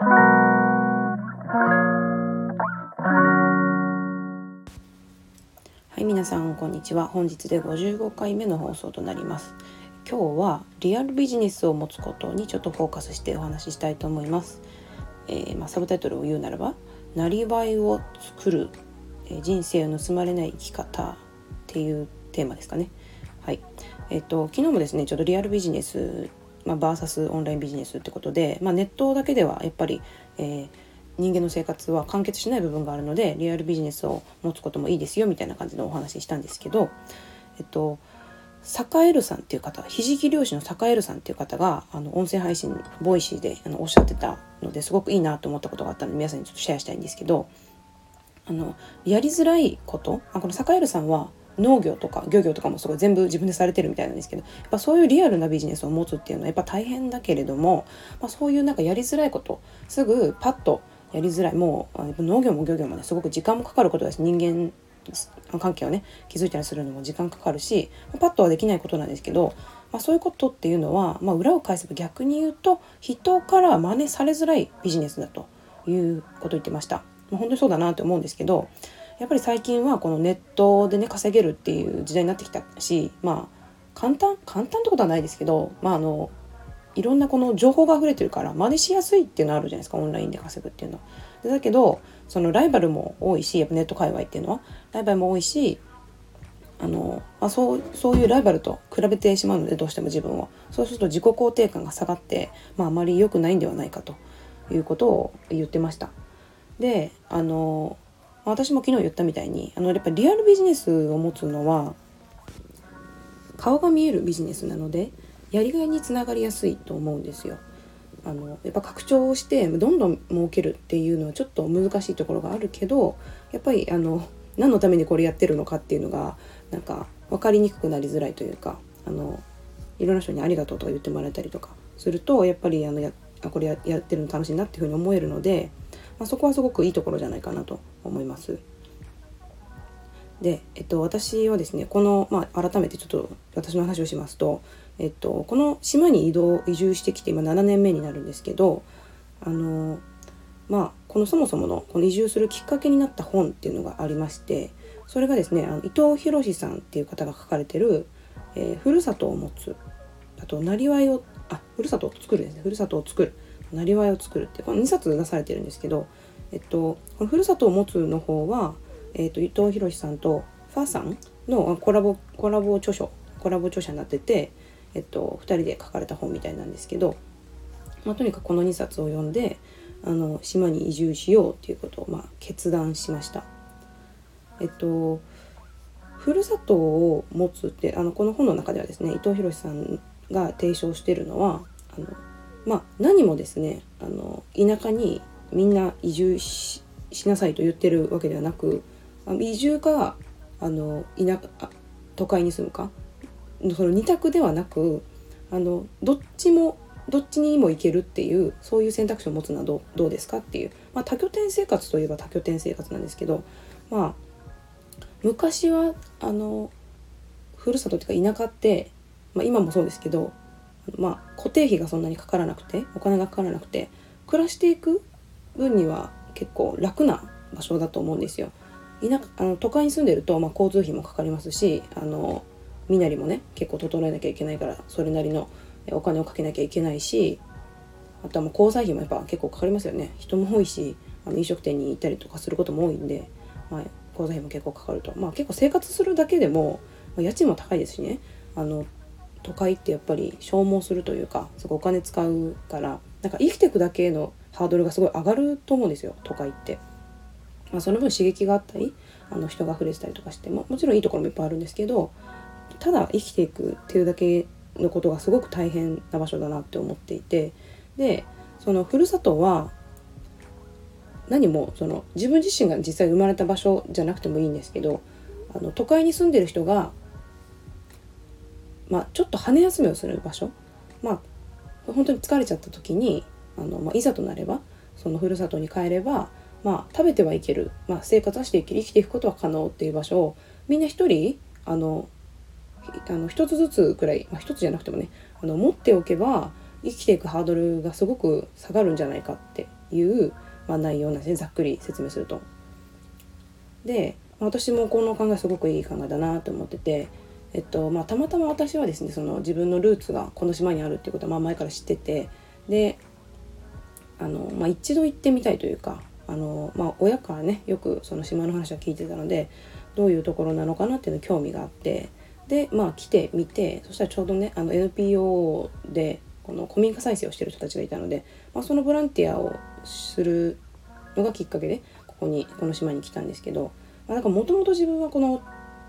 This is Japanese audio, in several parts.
はい皆さんこんにちは。本日で55回目の放送となります。今日はリアルビジネスを持つことにちょっとフォーカスしてお話ししたいと思います、えー、まあ、サブタイトルを言うならばなりわいを作る、え、人生を盗まれない生き方っていうテーマですかね。はい。えっ、と昨日もですねちょっとリアルビジネスまあ、バーサスオンラインビジネスってことで、まあ、ネットだけではやっぱり、えー、人間の生活は完結しない部分があるのでリアルビジネスを持つこともいいですよみたいな感じのお話ししたんですけど、えっと、栄るさんっていう方ひじき漁師の栄るさんっていう方があの音声配信ボイシーであのおっしゃってたのですごくいいなと思ったことがあったので皆さんにちょっとシェアしたいんですけどあのやりづらいことあこの栄るさんは農業とか漁業とかもすごい全部自分でされてるみたいなんですけどやっぱそういうリアルなビジネスを持つっていうのはやっぱ大変だけれども、まあ、そういうなんかやりづらいことすぐパッとやりづらいもう農業も漁業もねすごく時間もかかることだし人間関係をね築いたりするのも時間かかるしパッとはできないことなんですけど、まあ、そういうことっていうのは、まあ、裏を返せば逆に言うと人から真似されづらいビジネスだということを言ってました。本当にそうだなと思うんですけどやっぱり最近はこのネットでね稼げるっていう時代になってきたしまあ簡単簡単ってことはないですけどまああのいろんなこの情報が溢れてるから真似しやすいっていうのあるじゃないですかオンラインで稼ぐっていうのは。だけどそのライバルも多いしやっぱネット界隈っていうのはライバルも多いしあの、まあ、そうそういうライバルと比べてしまうのでどうしても自分をそうすると自己肯定感が下がって、まあ、あまり良くないんではないかということを言ってました。であの私も昨日言ったみたいにあのやっぱりリアルビジネスを持つのは顔が見えるビジネスなのでやりがいにつながりやすいと思うんですよ。あのやっぱ拡張をしてどんどん儲けるっていうのはちょっと難しいところがあるけどやっぱりあの何のためにこれやってるのかっていうのがなんか分かりにくくなりづらいというかあのいろんな人に「ありがとう」とか言ってもらえたりとかするとやっぱりあのやあこれややってるの楽しいなっていうふうに思えるのでまあ、そこはすごくいいところじゃないかなと思います。で、えっと、私はですねこの、まあ、改めてちょっと私の話をしますと、えっと、この島に移動移住してきて今7年目になるんですけどあのまあこのそもそものこの移住するきっかけになった本っていうのがありましてそれがですねあの伊藤博さんっていう方が書かれてる「えー、ふるさとを持つ」あと「なりわいを」あふるさとを作るですねふるさとを作るなりわいを作るってこの2冊出されてるんですけど、えっと、このふるさとを持つの方は、えっと、伊藤博さんとファーさんのコラボコラボ著書コラボ著者になってて、えっと、2人で書かれた本みたいなんですけど、まあ、とにかくこの2冊を読んであの島に移住しようっていうことを、まあ、決断しました。えっとふるさとを持つってあのこの本の中ではですね伊藤博さんが提唱しているのはあのまあ、何もですねあの田舎にみんな移住しなさいと言ってるわけではなく移住かあの田都会に住むかその2択ではなくあのどっちもどっちにも行けるっていうそういう選択肢を持つのはどどうですかっていう、まあ、多拠点生活といえば多拠点生活なんですけどまあ昔はあのふるさとっていうか田舎って、まあ、今もそうですけどまあ、固定費がそんなにかからなくてお金がかからなくて暮らしていく分には結構楽な場所だと思うんですよ。田あの都会に住んでると、まあ、交通費もかかりますしあの身なりもね結構整えなきゃいけないからそれなりのお金をかけなきゃいけないしあとはもう交際費もやっぱ結構かかりますよね。人も多いしあの飲食店に行ったりとかすることも多いんで、まあ、交際費も結構かかると、まあ、結構生活するだけでも、まあ、家賃も高いですしね。あの都会ってやっぱり消耗するというかすごいお金使うからなんか生きていくだけのハードルがすごい上がると思うんですよ都会って。まあ、その分刺激があったりあの人が溢れてたりとかしてももちろんいいところもいっぱいあるんですけどただ生きていくっていうだけのことがすごく大変な場所だなって思っていてでそのふるさとは何もその自分自身が実際生まれた場所じゃなくてもいいんですけどあの都会に住んでる人がまあ、ちょっと羽休めをする場所。まあ本当に疲れちゃった時にあの、まあ、いざとなればそのふるさとに帰れば、まあ、食べてはいける、まあ、生活はしていける。生きていくことは可能っていう場所をみんな一人あのあの一つずつくらい、まあ、一つじゃなくてもねあの持っておけば生きていくハードルがすごく下がるんじゃないかっていう、まあ、内容なんですねざっくり説明すると。で私もこの考えすごくいい考えだなと思ってて、えっとまあ、たまたま私はですねその自分のルーツがこの島にあるっていうことはまあ前から知っててであの、まあ、一度行ってみたいというかあの、まあ、親からねよくその島の話は聞いてたのでどういうところなのかなっていうの興味があってでまあ来てみてそしたらちょうどねあの NPO でこの古民家再生をしてる人たちがいたので、まあ、そのボランティアをするのがきっかけでここにこの島に来たんですけど、まあ、なんかもともと自分はこの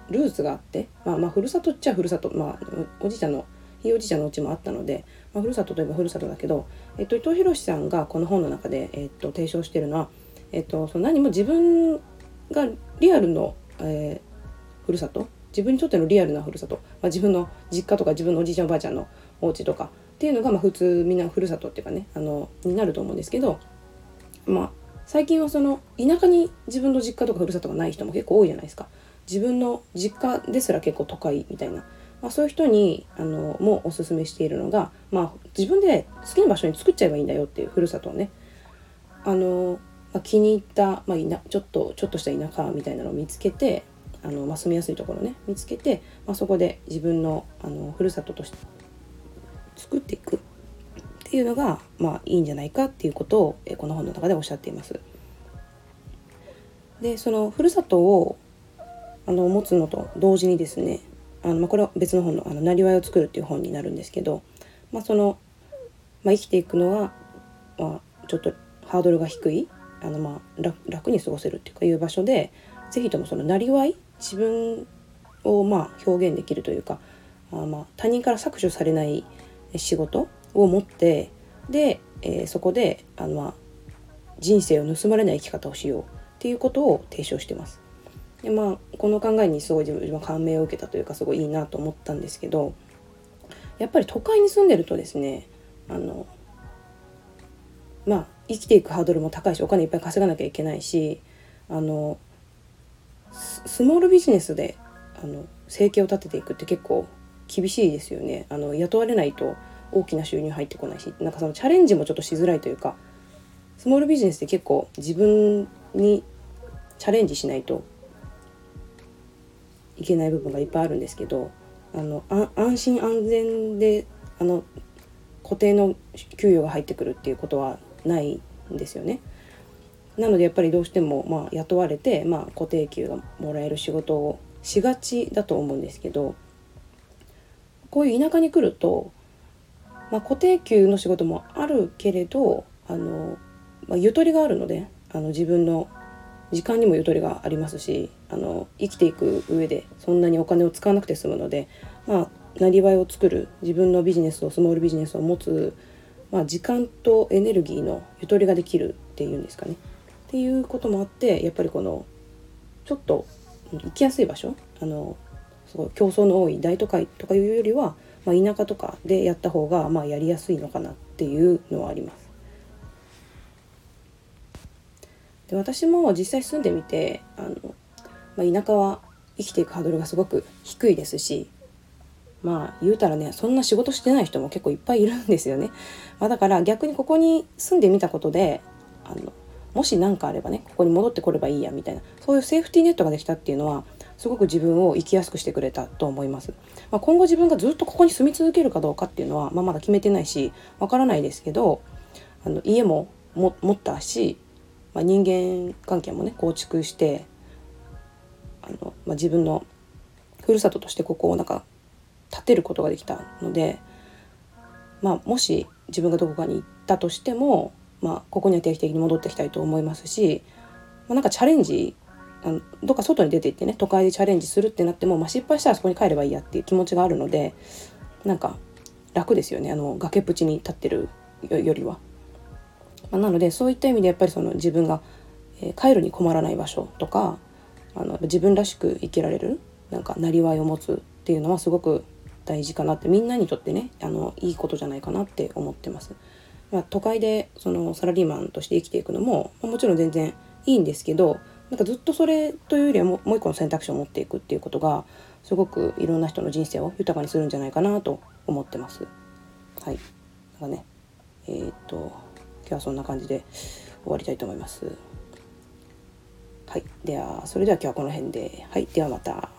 ルーツがあって、まあ、まあふるさとっちゃふるさと、まあ、おじいちゃんのひいおじいちゃんのうちもあったので、まあ、ふるさとといえばふるさとだけど、えっと、伊藤博さんがこの本の中で、えっと、提唱してるのは、えっと、その何も自分がリアルの、えー、ふるさと自分にとってのリアルなふるさと、まあ、自分の実家とか自分のおじいちゃんおばあちゃんのお家とかっていうのが、まあ、普通みんなふるさとっていうかねあのになると思うんですけど、まあ、最近はその田舎に自分の実家とかふるさとがない人も結構多いじゃないですか。自分の実家ですら結構都会みたいな、まあ、そういう人にあのもおすすめしているのが、まあ、自分で好きな場所に作っちゃえばいいんだよっていうふるさとをねあの、まあ、気に入った、まあ、いなちょっとちょっとした田舎みたいなのを見つけてあの、まあ、住みやすいところね見つけて、まあ、そこで自分のあのふるさととして作っていくっていうのが、まあ、いいんじゃないかっていうことをこの本の中でおっしゃっています。でそのふるさとをあの持つのと同時にですねあの、まあ、これは別の本の「あのなりわいを作る」っていう本になるんですけど、まあ、その、まあ、生きていくのは、まあ、ちょっとハードルが低いあの、まあ、楽に過ごせるっていうかいう場所で是非ともそのなりわい自分をまあ表現できるというかあまあ他人から搾取されない仕事を持ってで、えー、そこであの、まあ、人生を盗まれない生き方をしようっていうことを提唱してます。でまあこの考えにすごい自分は感銘を受けたというかすごいいいなと思ったんですけどやっぱり都会に住んでるとですねあのまあ生きていくハードルも高いしお金いっぱい稼がなきゃいけないしあのスモールビジネスであの生計を立てていくって結構厳しいですよね。あの雇われないと大きな収入入ってこないしなんかそのチャレンジもちょっとしづらいというかスモールビジネスって結構自分にチャレンジしないといけない部分がいっぱいあるんですけどあの安心安全であの固定の給与が入ってくるっていうことはないんですよね。なのでやっぱりどうしてもまあ雇われて、まあ、固定給がもらえる仕事をしがちだと思うんですけどこういう田舎に来ると、まあ、固定給の仕事もあるけれどあの、まあ、ゆとりがあるのであの自分の時間にもゆとりがありますしあの生きていく上でそんなにお金を使わなくて済むのでまあなりわいを作る自分のビジネスをスモールビジネスを持つ、まあ、時間とエネルギーのゆとりができるっていうんですかね。っていうこともあってやっぱりこのちょっと行きやすい場所あのすごい競争の多い大都会とかいうよりは、まあ、田舎とかでやった方がまあやりやすいのかなっていうのはあります。で私も実際住んでみてあの、まあ、田舎は生きていくハードルがすごく低いですしまあ言うたらねそんな仕事してない人も結構いっぱいいるんですよね。まあ、だから逆にここに住んでみたことであのもし何かあればねここに戻ってこればいいやみたいなそういうセーフティーネットができたっていうのはすごく自分を生きやすくしてくれたと思います。まあ、今後自分がずっとここに住み続けるかどうかっていうのは、まあ、まだ決めてないしわからないですけどあの家も持ったしまあ、人間関係もね構築してあの、まあ、自分のふるさととしてここをなんか立てることができたので、まあ、もし自分がどこかに行ったとしても、まあ、ここには定期的に戻ってきたいと思いますし、まあ、なんかチャレンジあのどっか外に出て行ってね都会でチャレンジするってなっても、まあ、失敗したらそこに帰ればいいやっていう気持ちがあるのでなんか楽ですよねあの崖っぷちに立ってるよりは。ま、なのでそういった意味でやっぱりその自分が、え、帰るに困らない場所とかあの自分らしく生きられるなんかなりわいを持つっていうのはすごく大事かなってみんなにとってねあのいいことじゃないかなって思ってます。まあ、都会でそのサラリーマンとして生きていくのも、もちろん全然いいんですけどなんかずっとそれというよりはもう一個の選択肢を持っていくっていうことがすごくいろんな人の人生を豊かにするんじゃないかなと思ってます。はい。なんかね、えー、っと今日はそんな感じで終わりたいと思います。はい。では、それでは今日はこの辺で。はい。ではまた。